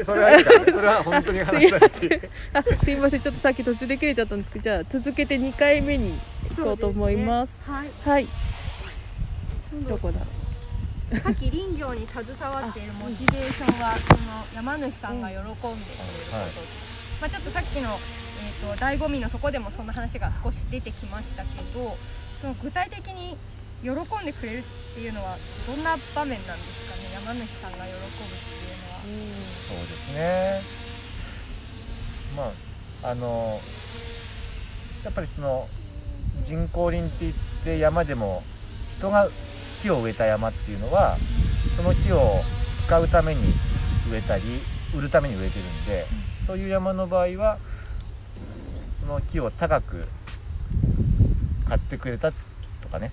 あそれはいいから。ね それは本当に話したいしあすいませんちょっとさっき途中で切れちゃったんですけどじゃあ続けて2回目に行こうと思います。はい。はいどこだろさっき林業に携わっているモチベーションはその山主さんが喜んでくれること、はい。まあ、ちょっとさっきの、えー、と醍醐味のとこでもその話が少し出てきましたけどその具体的に喜んでくれるっていうのはどんな場面なんですかね？山主さんが喜ぶっていうのは。そうですね。まああのやっぱりその人工林って言って山でも人が木を植えた山っていうのはその木を使うために植えたり売るために植えてるんで、そういう山の場合はその木を高く買ってくれたとかね、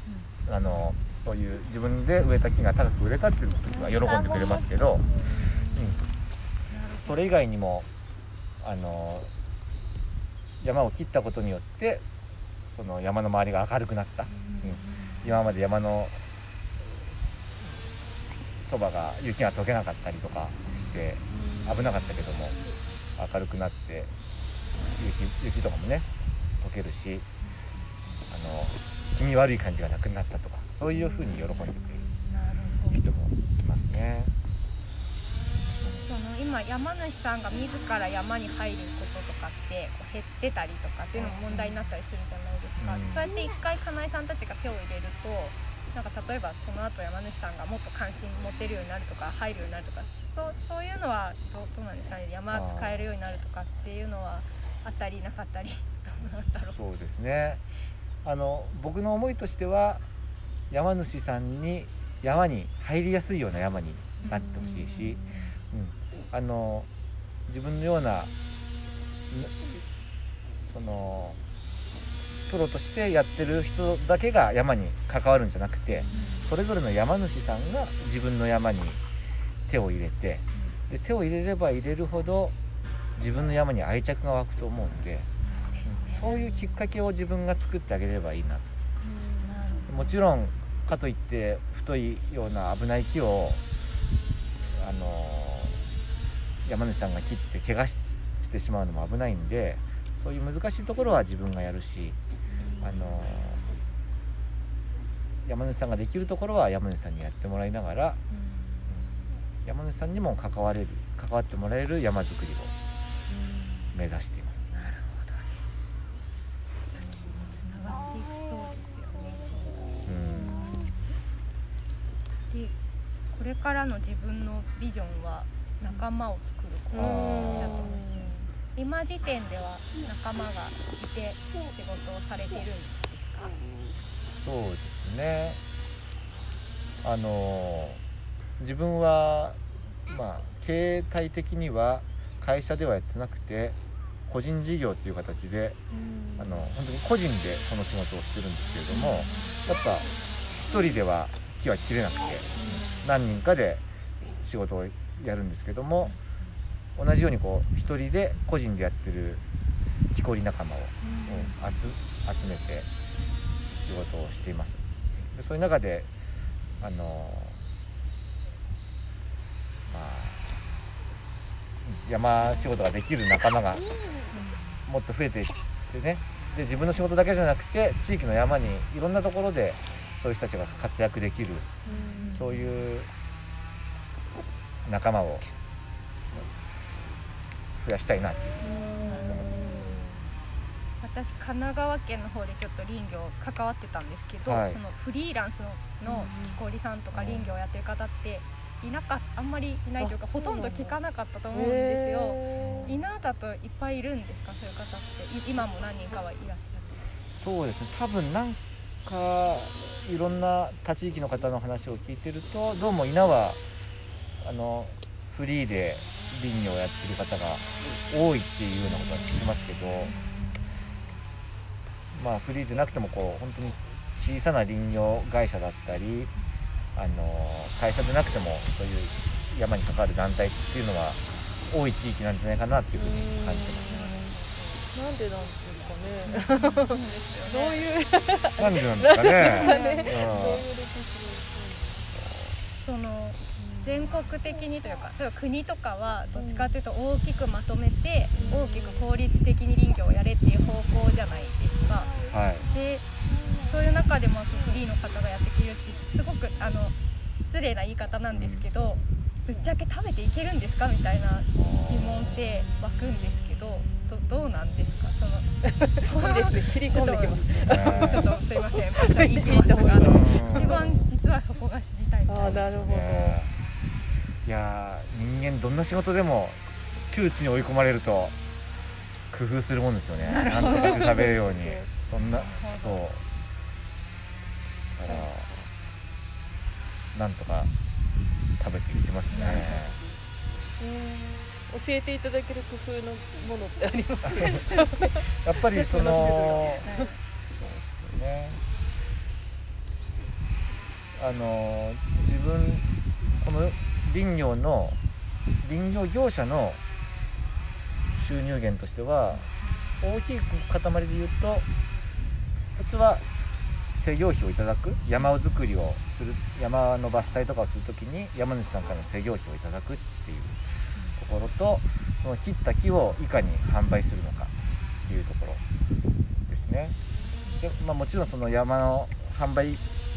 あのそういう自分で植えた木が高く売れたっていう時は喜んでくれますけど、うん、それ以外にもあの山を切ったことによってその山の周りが明るくなった、うん、今まで山のそばが雪が溶けなかったりとかして危なかったけども明るくなって雪雪とかもね溶けるしあの気味悪い感じがなくなったとかそういうふうに喜んでくれる人もいますね。その今山主さんが自ら山に入ることとかってこう減ってたりとかっていうのも問題になったりするじゃないですか、うん。そうやって一回金井さんたちが手を入れるとなんか例えばその後山主さんがもっと関心持てるようになるとか入るようになるとかそうそういうのはどうどうなんですかね？山使えるようになるとかっていうのはあったりなかったりどうなんだろう。そうですねあの僕の思いとしては山主さんに山に入りやすいような山になってほしいし、うん、あの自分のようななそのプロとしてやってる人だけが山に関わるんじゃなくてそれぞれの山主さんが自分の山に手を入れてで手を入れれば入れるほど自分の山に愛着が湧くと思うんで。うんそういうきっかけを自分が作ってあげればいいなもちろんかといって太いような危ない木をあの山主さんが切って怪我ししてしまうのも危ないんでそういう難しいところは自分がやるしあの山主さんができるところは山主さんにやってもらいながら山主さんにも関われる関わってもらえる山づくりを目指しています。からの自分のビジョンは仲間を作ることとおっしゃってましたよね今時点では仲間がいて仕事をされてるんですか？そうですね。あの自分はまあ経営体的には会社ではやってなくて個人事業っていう形であの本当に個人でこの仕事をしてるんですけれどもやっぱ一人では木は切れなくて何人かで仕事をやるんですけども同じようにこう一人で個人でやってる木こり仲間を集集めて仕事をしています。でそういう中であのまあ山仕事ができる仲間がもっと増えていってね。で自分の仕事だけじゃなくて地域の山にいろんなところでそういう人たちが活躍できるそういう仲間を増やしたいなっていう。私神奈川県の方でちょっと林業関わってたんですけど、はい。そのフリーランスのの木こりさんとか林業をやってる方っていなかあんまりいないというかあほとんど聞かなかったと思うんですよ。稲田といっぱいいるんですか？そういう方って。い今も何人かはいらっしゃる？そうですね。多分なんかいろんな他地域の方の話を聞いてるとどうも稲はあのフリーで林業をやってる方が多いっていうようなことは聞きますけどまあフリーでなくてもこう本当に小さな林業会社だったりあの会社でなくてもそういう山に関わる団体っていうのは多い地域なんじゃないかなっていうふうに感じてます。なんでなんですかねどういうなんでなんですかね。その全国的にというか例えば国とかはどっちかというと大きくまとめてうん大きく効率的に林業をやれっていう方向じゃないですか。はいでそういう中でもフリーの方がやってきるってすごくあの失礼な言い方なんですけどぶっちゃけ食べていけるんですかみたいな疑問って湧くんですけどどどうなんですか？いいですね。切り込んできますね。ちょっとすいません。ます。いいいますがあの一番実はそこが知りたいあーなるほど。ねいやー人間どんな仕事でも窮地に追い込まれると工夫するもんですよね。なんとかして食べるように。そんなそう。だからなんとか食べていきますね。うん教えていただける工夫のものってあります？やっぱりそのはい。そうですよね。あの自分この林業の林業業者の収入源としては大きい塊で言うと一つは制業費をいただく山を作りをする山の伐採とかをするときに山主さんからの制業費をいただくっていう。ところとその切った木をいかに販売するのかっていうところですね。で、まあ、もちろんその山の販売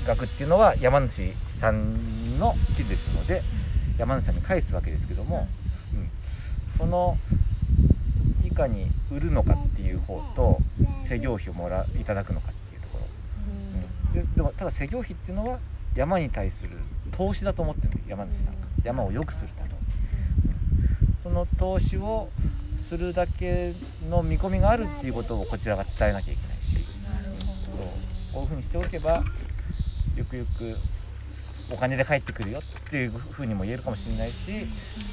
額っていうのは山主さんの木ですので山主さんに返すわけですけども、うん、そのいかに売るのかっていう方と施業費をもらいただくのかっていうところ、うん、ででもただ施業費っていうのは山に対する投資だと思ってる山主さん。が山を良くするために、その投資をするだけの見込みがあるっていうことをこちらが伝えなきゃいけないし、なそうこういうふうにしておけばゆくゆくお金で帰ってくるよっていうふうにも言えるかもしれないし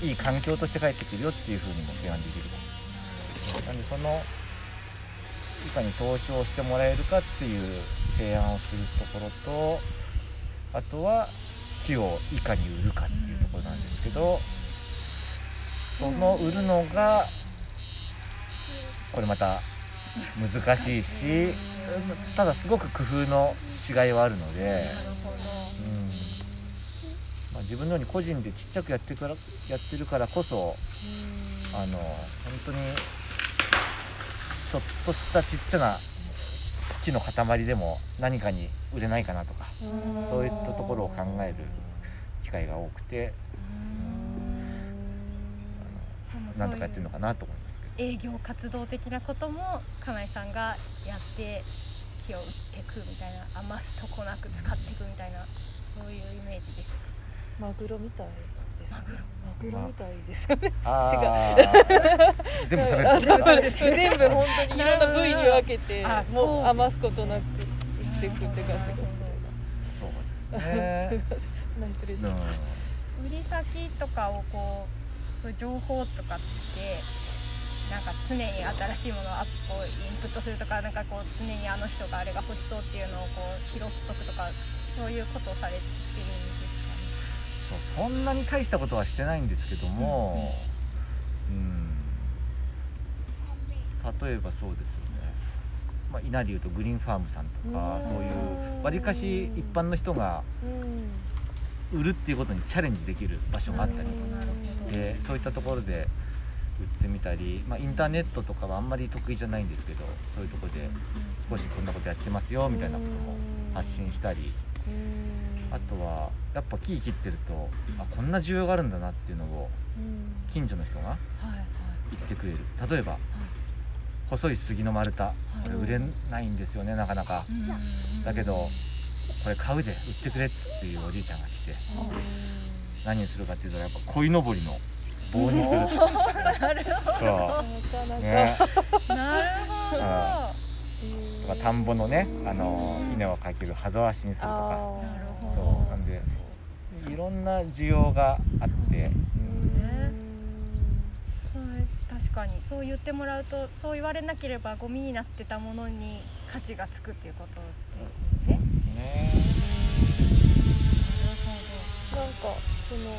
いい環境として帰ってくるよっていうふうにも提案できるなんでそのいかに投資をしてもらえるかっていう提案をするところとあとは木をいかに売るかっていうところなんですけどその売るのがこれまた難しいしただすごく工夫のしがいはあるので、うん。まあ、自分のように個人でちっちゃくやってからやってるからこそあの本当にちょっとしたちっちゃな木の塊でも何かに売れないかなとかそういったところを考える機会が多くてあのなんとかやってるのかなと思いますけど。営業活動的なことも金井さんがやって木を売ってくみたいな余すとこなく使っていくみたいなそういうイメージですマグロみたいですマグロ。マグロみたいですよね。あー。全部食べる。全部本当にいろんな部位に分けてあもう余すことなく売っていくって感じがするそうですね。何 失礼しうんまし売り先とかをこうそういう情報とかってなんか常に新しいものをアップをインプットするとかなんかこう常にあの人があれが欲しそうっていうのをこう拾っとくとかそういうことをされてるんですそうそんなに大したことはしてないんですけども、うん、例えばそうですよね、まあ、稲でいうとグリーンファームさんとかうんそういうわりかし一般の人が売るっていうことにチャレンジできる場所があったりなるほどなるほどでそういったところで売ってみたり、まあ、インターネットとかはあんまり得意じゃないんですけどそういうところで少しこんなことやってますよみたいなことも発信したりあとはやっぱ木切ってるとあこんな需要があるんだなっていうのを近所の人が言ってくれる。例えば細い杉の丸太これ売れないんですよねなかなか。だけどこれ買うで売ってくれっつっていうおじいちゃんが来て何にするかっていうとやっぱ鯉のぼりの棒にする。なるほそなかなか、うね。どなるほど。あとか田んぼのねあの稲をかける葉ざわしにするとか。あーなるほそう。なんでいろんな需要があって、ね。それ確かに。そう言ってもらうとそう言われなければゴミになってたものに価値がつくっていうことですね。ですねなんかその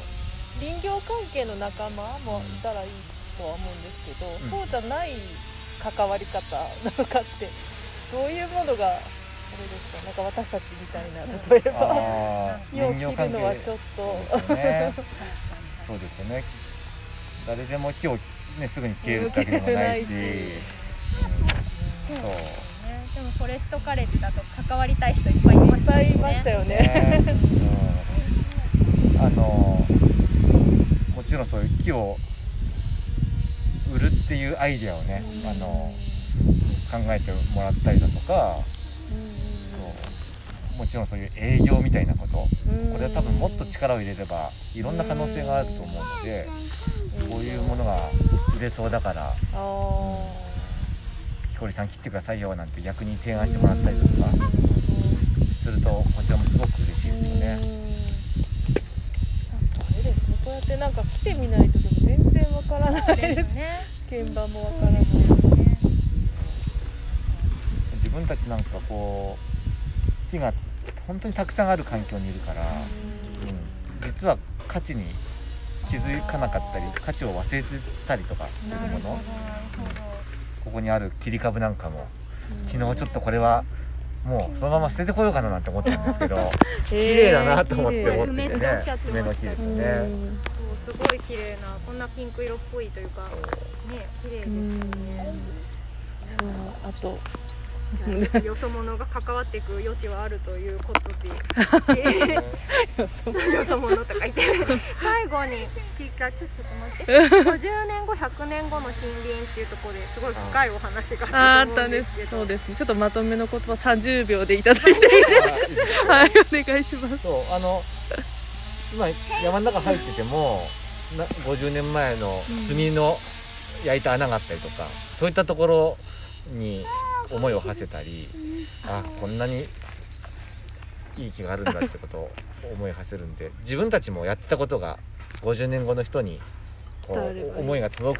林業関係の仲間もいたらいいとは思うんですけど、うん。そうじゃない関わり方なのかってどういうものがですかなんか私たちみたいな例えばああ木を切るのはちょっと。そうですよね確かにそうですよね。誰でも木をねすぐに切れるわけでもないし。でもフォレストカレッジだと関わりたい人いっぱいいまいっしたよね。ぱいいましたよねねうんあのもちろんそういう木を売るっていうアイデアをねあの考えてもらったりだとかそう。もちろんそういう営業みたいなこと。これは多分もっと力を入れればいろんな可能性があると思うのでこういうものが売れそうだからひこりさん切ってくださいよなんて逆に提案してもらったりだとかするとこちらもすごく嬉しいですよね。こうやってなんか来てみないとでも全然わからないでですすね。現場もわからない。し自分たちなんかこう木が本当にたくさんある環境にいるから、うん、実は価値に気づかなかったり価値を忘れてたりとかするもの。ここにある切り株なんかも昨日ちょっとこれはもうそのまま捨ててこようかななんて思ったんですけど 綺麗だなと思って思っててね梅の木ですよね。そうすごい綺麗なこんなピンク色っぽいというかね綺麗ですよね。そうあとよそ者が関わっていく余地はあるということでよそ者とか言って最後に聞いたちょっと待って50年後100年後の森林っていうところですごい深いお話があったたんですですけどそうですねちょっとまとめの言葉30秒で。いただいていいですかはいお願いしますそうあの今山の中入っててもな50年前の炭の焼いた穴があったりとか、そういったところに思いを馳せたりあこんなにいい気があるんだってことを思いを馳せるんで自分たちもやってたことが50年後の人にこう思いが届